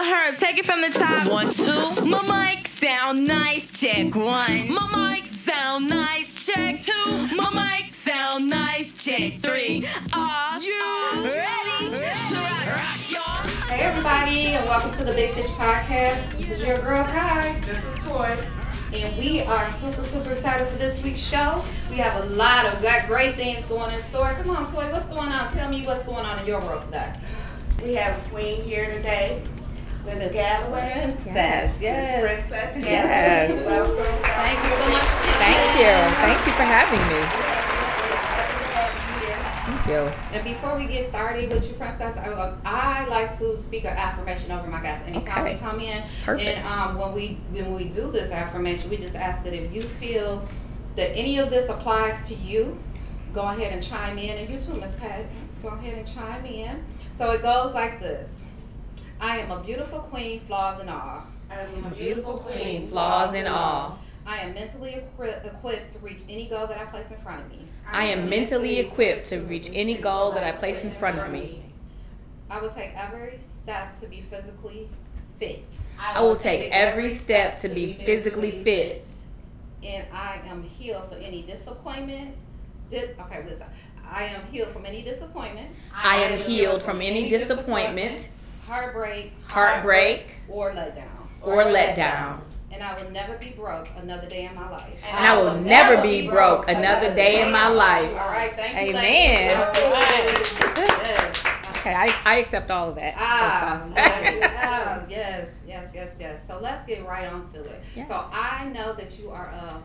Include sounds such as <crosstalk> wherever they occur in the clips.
Yo, Herb, take it from the top. One, two. My mic sound nice. Check one. My mic sound nice. Check two. My mic sound nice. Check three. Are you ready to rock, rock, y'all? Hey everybody, and welcome to the Big Fish Podcast. This is your girl Kai, This is Toy. and we are super super excited for this week's show. We have a lot of got great things going in store. Come on, Toy, what's going on? Tell me what's going on in your world today. We have a queen here today, Miss Galloway. Princess, Miss yes. Princess Galloway. Yes. Welcome. Thank you so much. Thank you. Thank you for having me. Thank you. And before we get started with you, Princess, I, I like to speak an affirmation over my guests anytime Okay. we come in. Perfect. And um, when we when we do this affirmation, we just ask that if you feel that any of this applies to you, go ahead and chime in. And you too, Miss Pat, go ahead and chime in. So it goes like this: I am a beautiful queen, flaws and all. I'm a Beautiful queen, flaws and all. I am mentally equi- equipped to reach any goal that I place in front of me. I am mentally equipped to reach any goal that I place in front of me. I will take every step to be physically fit. I will take every step to be physically fit. and I am healed for any disappointment. Di- okay, wisdom. I am healed from any disappointment, I am healed from any disappointment, heartbreak, heartbreak, or letdown. or letdown. Down. And I will never be broke another day in my life. And I will never be broke another day in my life. All right, thank you. Amen. ladies. Yes. Okay, I, I accept all of that. Ah, <laughs> yes, ah, yes, yes, yes, yes. So let's get right on to it. Yes. So I know that you are a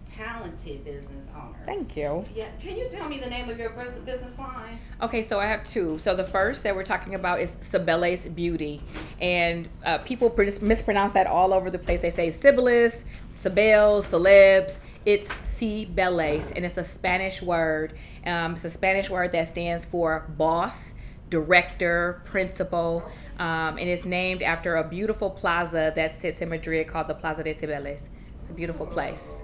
multi-talented business owner. Thank you. Yeah. Can you tell me the name of your business line? Okay, so I have two. So the first that we're talking about is Cibeles Beauty, and uh, people mispronounce that all over the place. They say Sibylis, Sibel, Celebs. It's Cibeles, and it's a Spanish word. Um, it's a Spanish word that stands for boss, director, principal, um, and it's named after a beautiful plaza that sits in Madrid called the Plaza de Cibeles. It's a beautiful place.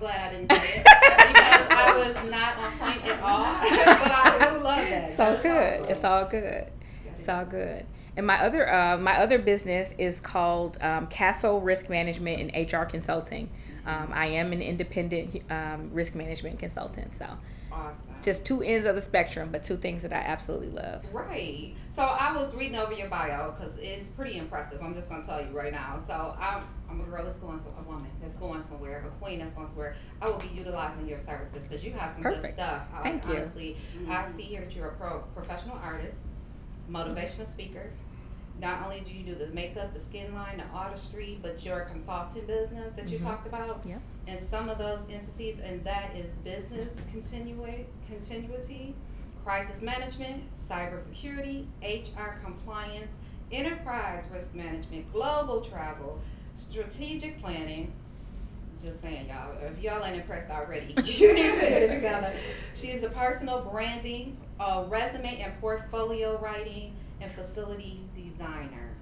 That is, I, I, I'm glad I didn't say it because I was not on point at all. <laughs> but I do love that. so That is good. awesome. It's all good. It's all good. And my other uh, my other business is called um, Castle Risk Management and HR Consulting. Um, I am an independent um, risk management consultant. So awesome. just two ends of the spectrum, but two things that I absolutely love. Right. So I was reading over your bio because it's pretty impressive. I'm just gonna tell you right now. So I'm, I'm a girl that's going some, a woman that's going somewhere, a queen that's going somewhere. I will be utilizing your services because you have some good stuff. I, Thank you. honestly, I see here that you're a pro, professional artist, motivational speaker. Not only do you do the makeup, the skin line, the artistry, but your consulting business that you Mhm. talked about. Yep. And some of those entities, and that is business continua- continuity, crisis management, cybersecurity, HR compliance, enterprise risk management, global travel, strategic planning. Just saying, y'all, if y'all ain't impressed already, <laughs> you need to get it together. She is a personal branding, uh, resume and portfolio writing, and facility designer.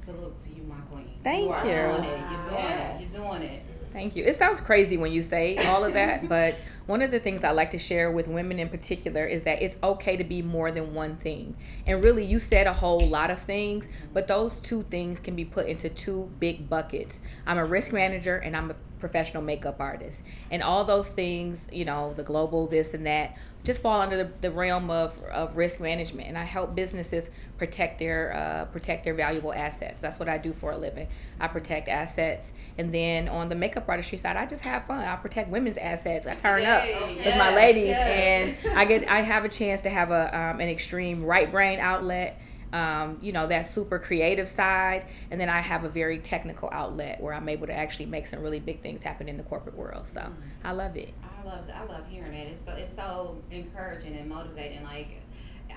Salute to you, my queen. Thank you. Are you. doing it. You're doing Yes. it. You're doing it. Thank you. It sounds crazy when you say all of that, <laughs> but one of the things I like to share with women in particular is that it's okay to be more than one thing. And really, you said a whole lot of things, but those two things can be put into two big buckets. I'm a risk manager and I'm a professional makeup artist. And all those things, you know, the global this and that, just fall under the, the realm of, of risk management. And I help businesses protect their uh, protect their valuable assets. That's what I do for a living. I protect assets, and then on the makeup artistry side, I just have fun. I protect women's assets. I turn up Yay, with my ladies, yes. and I get I have a chance to have a um, an extreme right brain outlet. Um, you know that super creative side, and then I have a very technical outlet where I'm able to actually make some really big things happen in the corporate world. So I love it. I love I love hearing it. It's so it's so encouraging and motivating. Like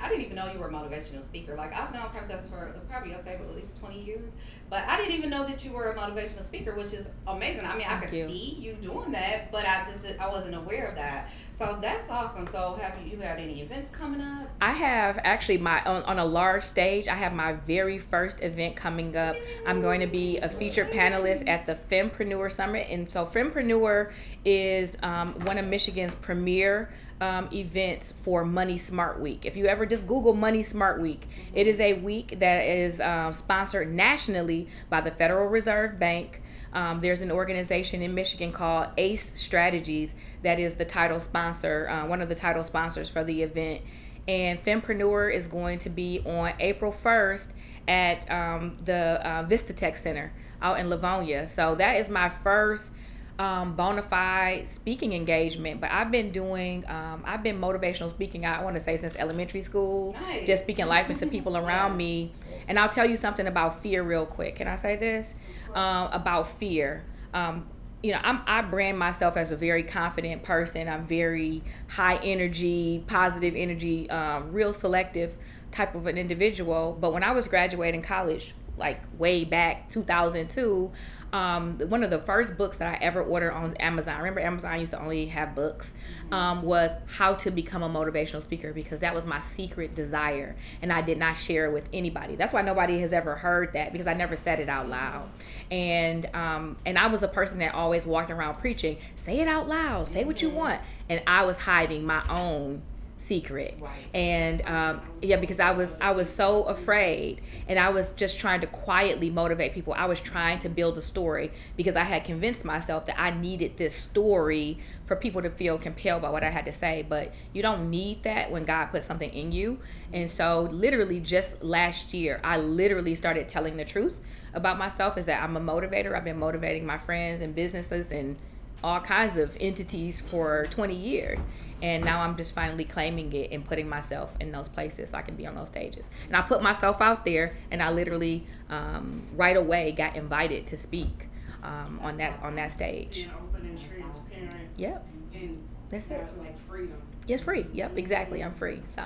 I didn't even know you were a motivational speaker. Like I've known Princess for probably I'll say at least twenty years, but I didn't even know that you were a motivational speaker, which is amazing. I mean, I could you. see you doing that, but I just I wasn't aware of that. So that's awesome. So have you, you had any events coming up? I have actually my on, on a large stage. I have my very first event coming up. I'm going to be a featured panelist at the Fempreneur Summit, and so Fempreneur is um, one of Michigan's premier um, events for Money Smart Week. If you ever just Google Money Smart Week, it is a week that is um, sponsored nationally by the Federal Reserve Bank. Um, there's an organization in Michigan called ACE Strategies that is the title sponsor, uh, one of the title sponsors for the event. And Fempreneur is going to be on April 1st at um, the uh, VisTaTech Center out in Livonia. So that is my first um, bona fide speaking engagement, but I've been doing, um, I've been motivational speaking, I want to say since elementary school, Nice. just speaking life into people <laughs> around me. And I'll tell you something about fear real quick. Can I say this? Um, about fear. Um, you know, I'm, I brand myself as a very confident person. I'm very high energy, positive energy, um, real selective type of an individual. But when I was graduating college, like way back 2002, um, one of the first books that I ever ordered on Amazon. I remember Amazon used to only have books. Um, was How to Become a Motivational Speaker because that was my secret desire, and I did not share it with anybody. That's why nobody has ever heard that because I never said it out loud. And um, and I was a person that always walked around preaching, say it out loud, say what you want, and I was hiding my own secret. Right. and um, yeah because i was i was so afraid and i was just trying to quietly motivate people. I was trying to build a story because i had convinced myself that i needed this story for people to feel compelled by what i had to say. But you don't need that when god puts something in you. And so literally just last year i literally started telling the truth about myself is that i'm a motivator. I've been motivating my friends and businesses and all kinds of entities for 20 years and now i'm just finally claiming it and putting myself in those places so i can be on those stages and i put myself out there and i literally um, right away got invited to speak um, on that on that stage Being open and transparent yep and That's it. have, like freedom. it's free yep exactly i'm free so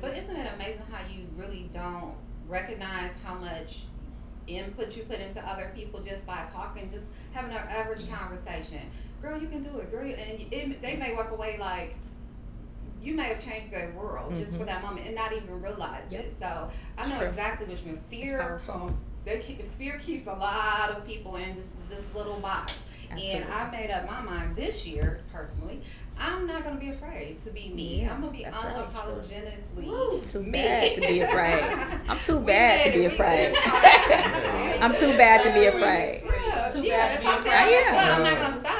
But isn't it amazing how you really don't recognize how much input you put into other people just by talking, just having an average conversation? Girl, you can do it, girl. you- And it, they may walk away like you may have changed their world just for that moment and not even realize Yep. it. So I It's know true. exactly what you mean. Fear, um, they keep, fear keeps a lot of people in this this little box. Absolutely. And I made up my mind this year, personally. I'm not gonna be afraid to be me. Yeah, I'm gonna be that's right. unapologetically too me. bad to be afraid <laughs> <laughs> i'm too bad to be afraid i'm too bad to be afraid Yeah, Too bad If to be afraid. Yeah. I'm not gonna stop.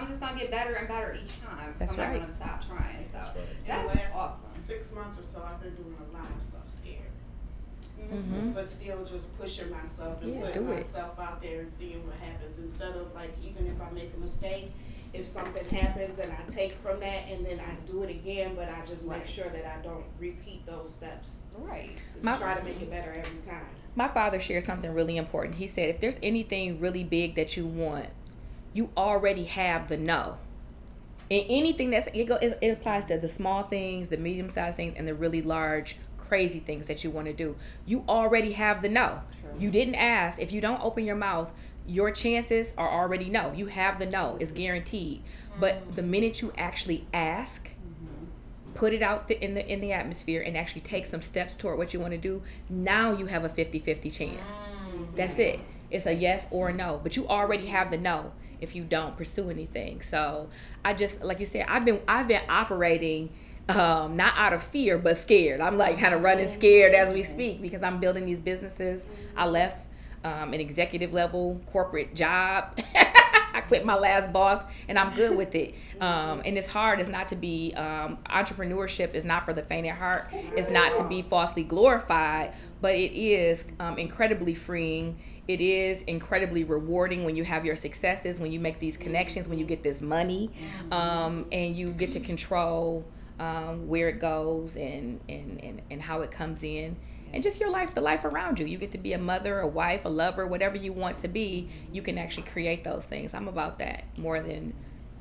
I'm just gonna get better and better each time. That's so I'm right. not gonna stop trying. So In the that's awesome. six months or so, I've been doing a lot of stuff scared. Mhm. but still just pushing myself and Yeah, putting do it. myself out there and seeing what happens instead of like even if I make a mistake, if something happens and I take from that and then I do it again, but I just make sure that I don't repeat those steps. Right. My- try to make it better every time. my father shared something really important. He said, if there's anything really big that you want, you already have the no. And anything that's it, go, it, it applies to the small things, the medium sized things, and the really large, crazy things that you want to do. You already have the no. True. You didn't ask. If you don't open your mouth, your chances are already no. You have the no. It's guaranteed. But mm. the minute you actually ask, mm-hmm. put it out the, in the in the atmosphere and actually take some steps toward what you want to do now you have a 50-50 chance mm-hmm. that's it it's a yes or a no but you already have the no if you don't pursue anything so i just like you said i've been i've been operating um, not out of fear but scared i'm like kind of running scared as we speak because i'm building these businesses i left um, an executive level corporate job <laughs> I quit my last boss and I'm good with it. <laughs> Um, and it's hard. It's not to be, um, entrepreneurship is not for the faint at heart. It's not to be falsely glorified, but it is um, incredibly freeing. It is incredibly rewarding when you have your successes, when you make these connections, when you get this money, um, and you get to control um, where it goes and, and, and, and how it comes in and just your life, the life around you. You get to be a mother, a wife, a lover, whatever you want to be. You can actually create those things. I'm about that more than,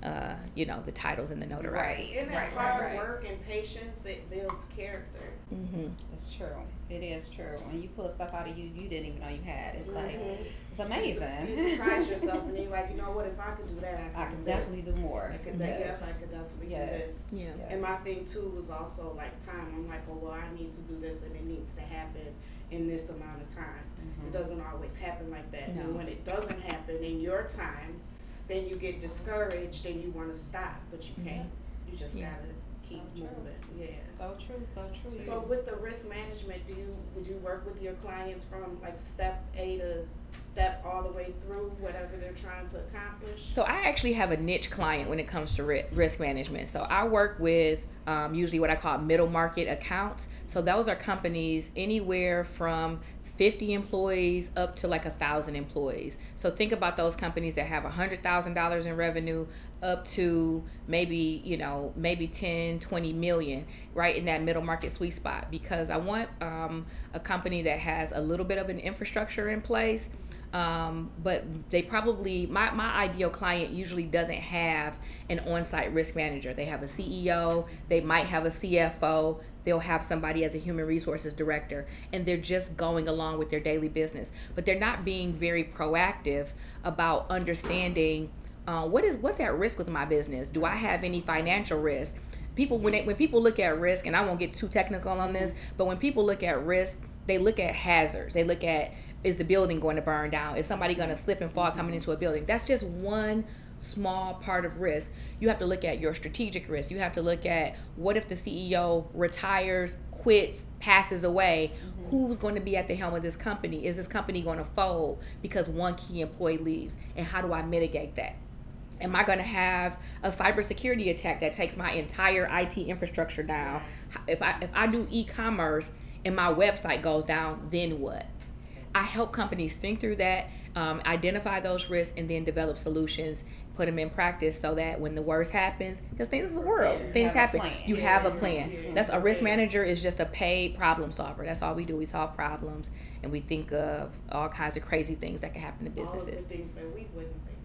uh, you know, the titles and the notoriety. Right. And that Right. hard Right. Right. work and patience, it builds character. Mm-hmm. It's true. It is true. When you pull stuff out of you you didn't even know you had, it's like Mhm. it's amazing. You surprise <laughs> yourself and you're like, you know what, if I could do that, I could I do can this. definitely do more. I could, do yes, I could definitely do Yes. this. Yeah. Yes. And my thing too is also like time. I'm like, oh well, I need to do this, and it needs to happen in this amount of time. It doesn't always happen like that. No. And when it doesn't happen in your time, then you get discouraged and you want to stop, but you can't. You just Yeah. gotta keep So true. moving. Yeah. So true, so true. So with the risk management, do you would you work with your clients from like step A to step all the way through whatever they're trying to accomplish? So I actually have a niche client when it comes to ri- risk management. So I work with um, usually what I call middle market accounts. So those are companies anywhere from 50 employees up to like a thousand employees. So think about those companies that have a hundred thousand dollars in revenue up to maybe, you know, maybe 10, 20 million, right in that middle market sweet spot. Because I want um, a company that has a little bit of an infrastructure in place um, but they probably my, my ideal client usually doesn't have an on-site risk manager they have a ceo they might have a cfo they'll have somebody as a human resources director and they're just going along with their daily business but they're not being very proactive about understanding uh, what is what's at risk with my business do i have any financial risk people when they, when people look at risk and i won't get too technical on this but when people look at risk they look at hazards they look at is the building going to burn down? Is somebody going to slip and fall coming into a building? That's just one small part of risk. You have to look at your strategic risk. You have to look at what if the CEO retires, quits, passes away? Who's going to be at the helm of this company? Is this company going to fold because one key employee leaves? And how do I mitigate that? Am I going to have a cybersecurity attack that takes my entire IT infrastructure down? If I if I do e-commerce and my website goes down, then what? I help companies think through that, um, identify those risks, and then develop solutions, put them in practice so that when the worst happens, because things is the world, things happen. You have a plan. yeah. That's a risk manager is just a paid problem solver. That's all we do. We solve problems, and we think of all kinds of crazy things that can happen to all of the businesses things that we wouldn't think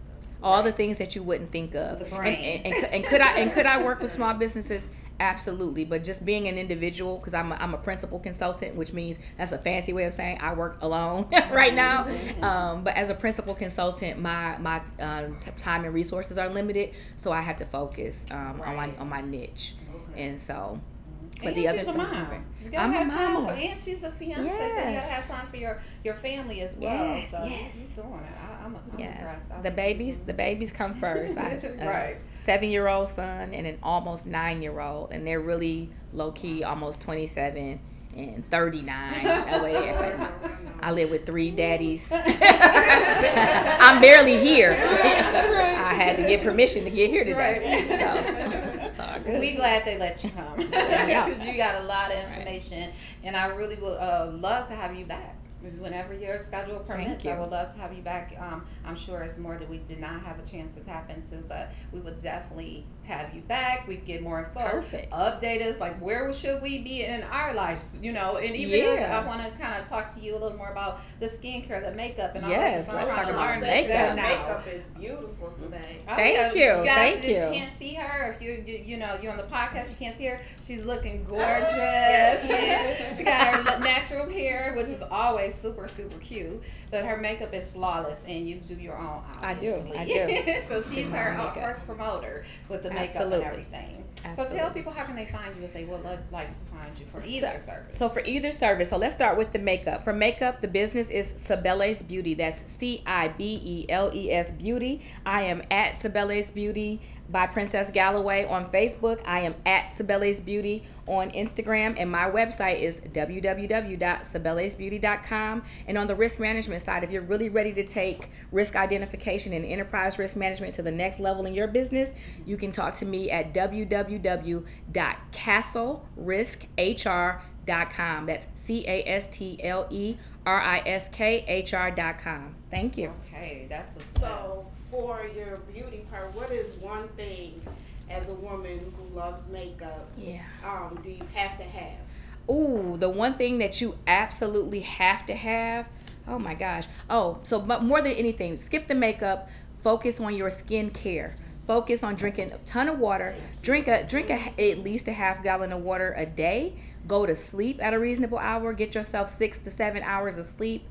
all the things that you wouldn't think of. The And, brain. and, and, could- and could I and could I work with small businesses? Absolutely, but just being an individual because I'm a, I'm a principal consultant, which means that's a fancy way of saying I work alone <laughs> right now. Um, but as a principal consultant, my my um, t- time and resources are limited, so I have to focus um, on my on my niche, Okay. and so. and the other a mom. You gotta I'm a have time mama. for, and she's a fiance, so you gotta have time for your your family as well. Yes, so yes. you're doing it. I, I'm, I'm Yes, the babies, the babies come <laughs> first. I Right. seven-year-old son and an almost nine-year-old, and they're really low-key, almost twenty-seven and thirty-nine. <laughs> That way I live with three daddies. <laughs> I'm barely here. I had to get permission to get here today. So, it's. We glad they let you come because you got a lot of information, and I really would uh, love to have you back. Whenever your schedule permits. I would love to have you back. Um, I'm sure it's more that we did not have a chance to tap into, but we would definitely have you back. We'd get more info, Perfect. update us, like where should we be in our lives, you know? And even though Yeah. I want to kind of talk to you a little more about the skincare, the makeup, and all Yes, that. let's I'm talk trying to about makeup. that The now. makeup is beautiful today. Oh, Thank yeah. you. You guys Thank if you. can't see her, if you're you you know you're on the podcast, you can't see her. She's looking gorgeous. Yes, yes. <laughs> she got her natural hair, which is always super super cute. But her makeup is flawless, and you do your own. I do, Obviously. I do. <laughs> so she's her own uh, makeup. first promoter with the makeup Absolutely. and everything. So tell people how can they find you if they would like, like to find you for either service. So for either service, so let's start with the makeup. For makeup, the business is Cibeles Beauty. That's C I B E L E S Beauty. I am at Cibeles Beauty by Princess Galloway on Facebook. I am at Cibeles Beauty on Instagram, and my website is www.cibelesbeauty.com. And on the risk management side, if you're really ready to take risk identification and enterprise risk management to the next level in your business, you can talk to me at www.castleriskhr.com. That's C A S T L E R I S K H R.com. Thank you. Okay, that's a So for your beauty part, what is one thing as a woman who loves makeup Yeah. um, do you have to have? Ooh, the one thing that you absolutely have to have. Oh my gosh. Oh, so but more than anything, skip the makeup. Focus on your skin care. Focus on drinking a ton of water. Drink a drink a, at least a half gallon of water a day. Go to sleep at a reasonable hour. Get yourself six to seven hours of sleep.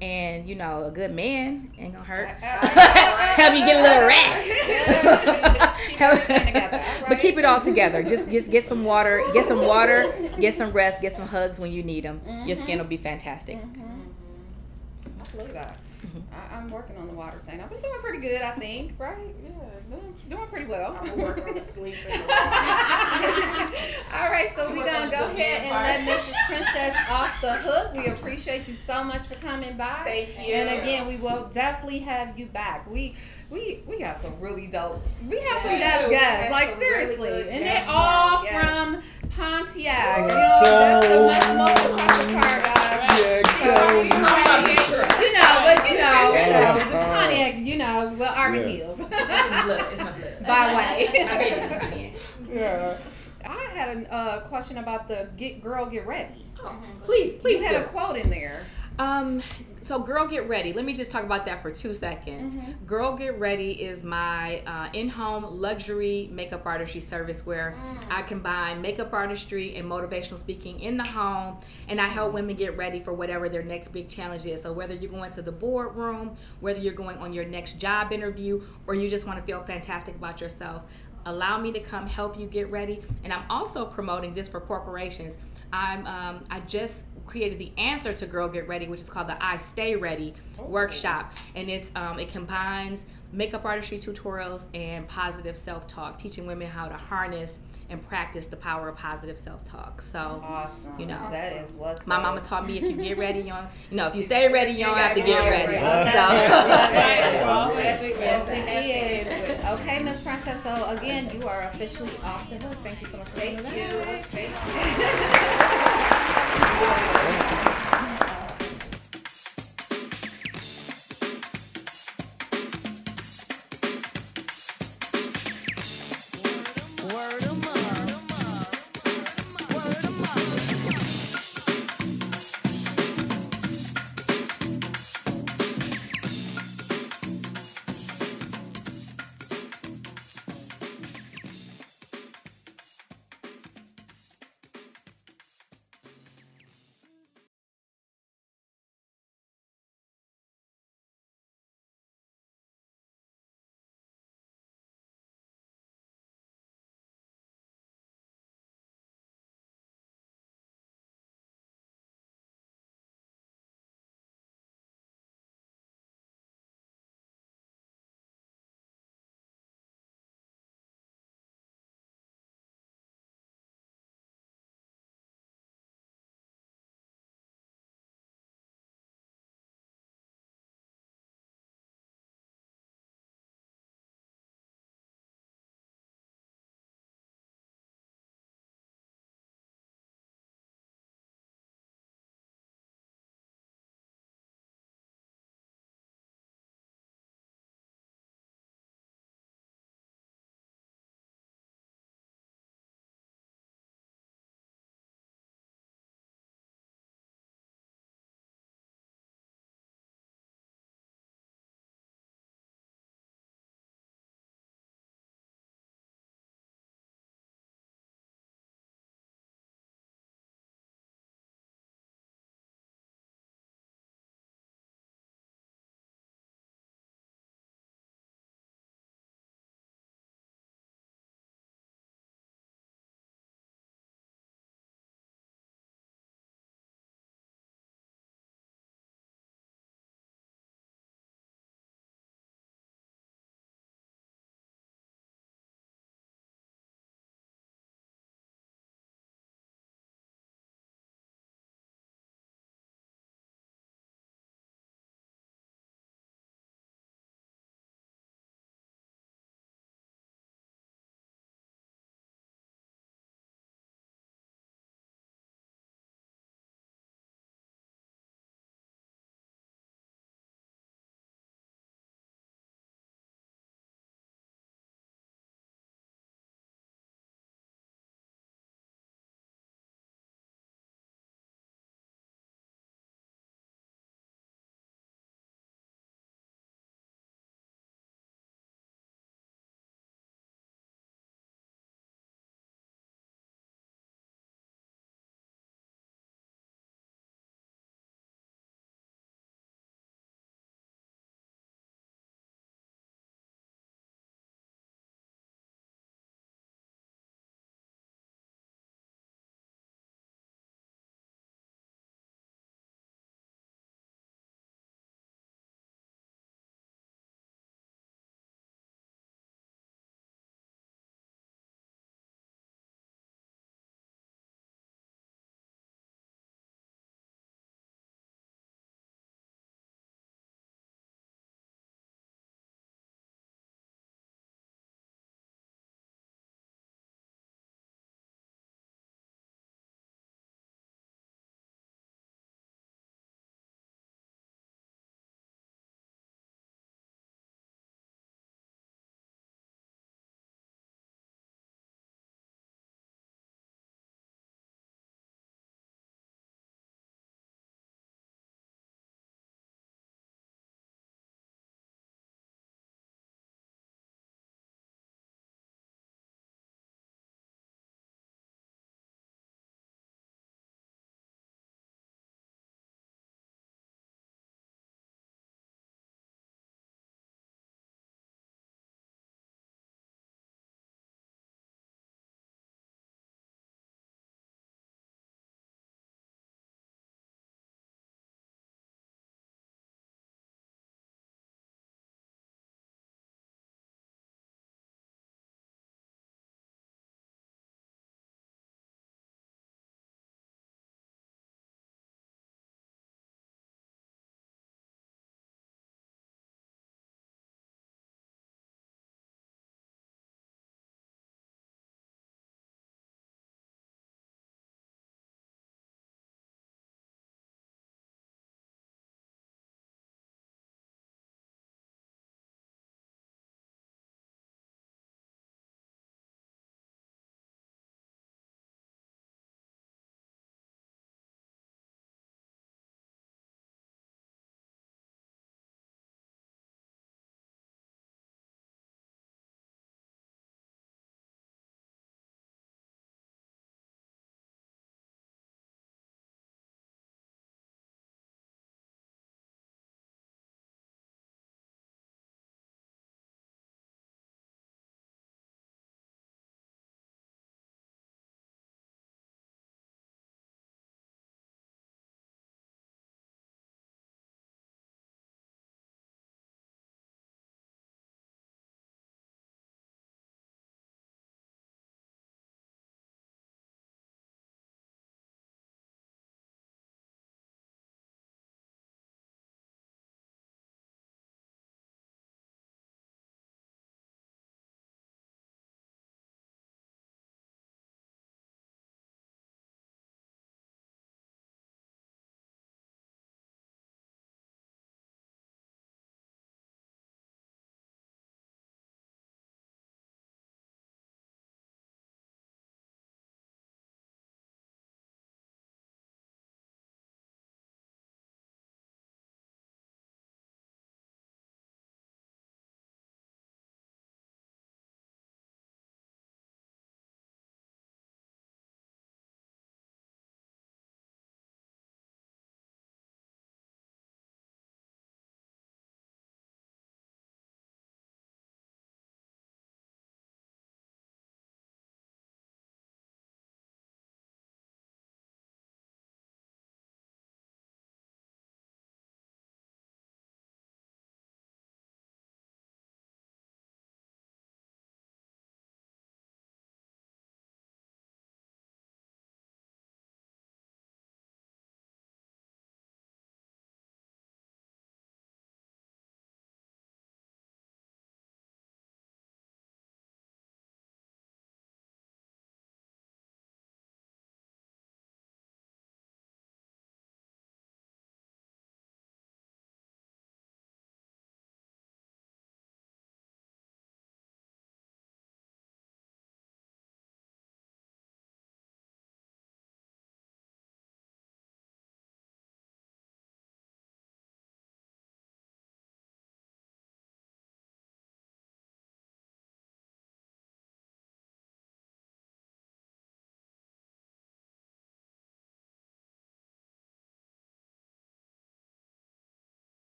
And you know, a good man ain't gonna hurt. <laughs> <laughs> Help you get a little rest. <laughs> <laughs> Keep everything together, <laughs> But keep it all together. Just just get some water, get some water, get some rest, get some hugs when you need them. Your mm-hmm. skin will be fantastic. Mm-hmm. Look at that. I, I'm working on the water thing. I've been doing pretty good, I think. Right? Yeah, doing, doing pretty well. I'm gonna on the sleep <laughs> <laughs> All right, so we're gonna go ahead and good let Mrs. Princess off the hook. We appreciate you so much for coming by. Thank you. And again, we will definitely have you back. We we we got some really dope. We have some Yeah, dope guys, like some really seriously, and they're all yes. from Pontiac. You know, that's the most most impressive part, You know, but you know, you know, the Uh-huh. Pontiac. You know, well, Army Yeah. Hills It's my blood. By way. Yeah. I had a uh, question about the get girl get ready. Please, please you had do. a quote in there. Um, so girl get ready. Let me just talk about that for two seconds. Mm-hmm. Girl get ready is my uh, in-home luxury makeup artistry service where Mm. I combine makeup artistry and motivational speaking in the home, and I help women get ready for whatever their next big challenge is. So whether you're going to the boardroom, whether you're going on your next job interview, or you just want to feel fantastic about yourself, allow me to come help you get ready. And I'm also promoting this for corporations. I'm um, I just created the answer to Girl Get Ready, which is called the I Stay Ready workshop, and it's um, it combines makeup artistry tutorials and positive self talk, teaching women how to harness and practice the power of positive self talk. So. Awesome. You know. that is what's My up. mama taught me if you get ready, you don't, you know, if you stay ready, you don't have to get ready. That's So, <laughs> yes, we Yes, will. it is. Okay, Miss Princess. So again, you are officially off the hook. Thank you so much for Thank doing you. Thank you. <laughs>